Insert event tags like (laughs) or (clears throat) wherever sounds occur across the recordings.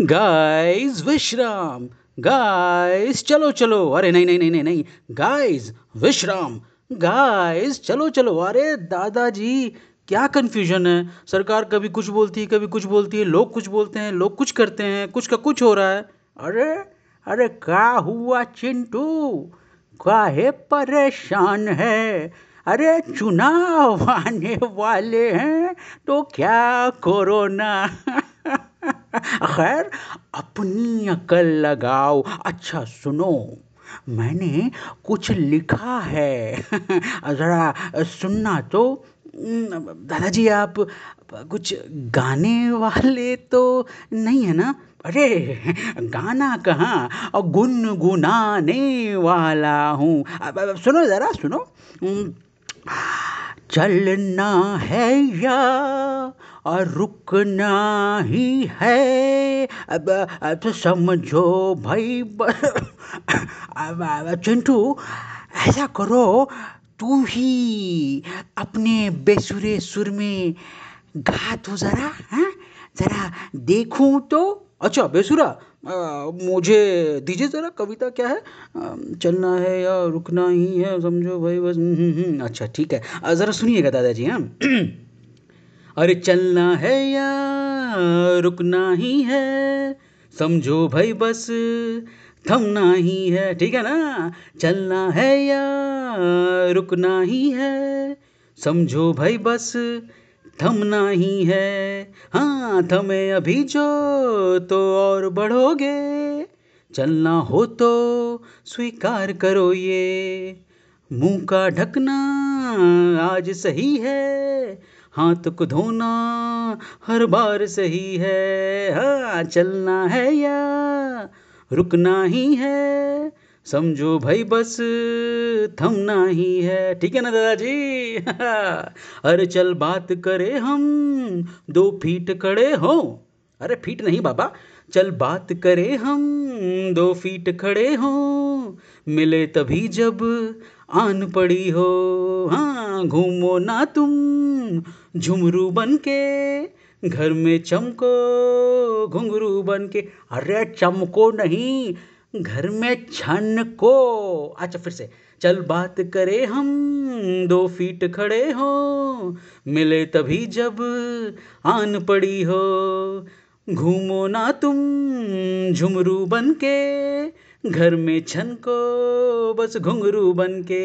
Guys विश्राम guys चलो चलो अरे नहीं नहीं नहीं नहीं नहीं गाइस विश्राम गाइस चलो चलो अरे दादाजी क्या कंफ्यूजन है सरकार कभी कुछ बोलती है कभी कुछ बोलती है लोग कुछ बोलते हैं लोग कुछ करते हैं कुछ का कुछ हो रहा है अरे अरे क्या हुआ चिंटू काहे परेशान है अरे चुनाव आने वाले हैं तो क्या कोरोना खैर अपनी अकल लगाओ। अच्छा सुनो, मैंने कुछ लिखा है। (laughs) ज़रा सुनना तो। दादाजी, आप कुछ गाने वाले तो नहीं है ना? अरे, गाना कहाँ? गुनगुनाने वाला हूँ। सुनो ज़रा, सुनो। चलना है या और रुकना ही है? अब तो समझो भाई चिंटू, ऐसा करो, तू ही अपने बेसुरे सुर में गा तो ज़रा हाँ? ज़रा देखूँ तो? अच्छा बेसुरा मुझे दीजिए ज़रा कविता क्या है? चलना है या रुकना ही है समझो भाई बस हम्म, हम्म, हम्म, अच्छा ठीक है। ज़रा सुनिएगा दादाजी हाँ? (clears throat) अरे चलना है या रुकना ही है समझो भाई बस थमना ही है ठीक है ना? चलना है या रुकना ही है समझो भाई बस थमना ही है। हाँ थमे अभी जो तो और बढ़ोगे। चलना हो तो स्वीकार करो ये। मुँह का ढकना आज सही है, हाथ को धोना हर बार सही है। हाँ चलना है या रुकना ही है, समझो भाई बस थमना ही है। ठीक है ना दादाजी? (laughs) अरे चल बात करे हम, दो फीट खड़े हो। अरे फीट नहीं बाबा। चल बात करे हम, दो फीट खड़े हो, मिले तभी जब आन पड़ी हो। हाँ घूमो ना तुम, झुमरू बन के घर में चमको, घुंघरू बन के अरे चमको नहीं, घर में छन को अच्छा फिर से। चल बात करे हम, दो फीट खड़े हो, मिले तभी जब आन पड़ी हो। घूमो ना तुम झुमरू बन के घर में छन को बस घुंघरू बन के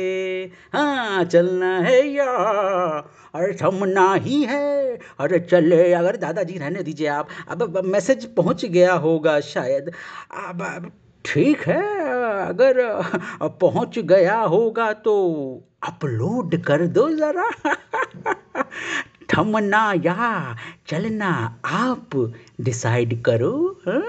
हाँ चलना है या, अरे थमना ही है। अरे चले, अगर दादाजी रहने दीजिए आप। अब मैसेज पहुँच गया होगा शायद। अब ठीक है, अगर पहुँच गया होगा तो अपलोड कर दो ज़रा। (laughs) थमना या चलना आप डिसाइड करो हाँ?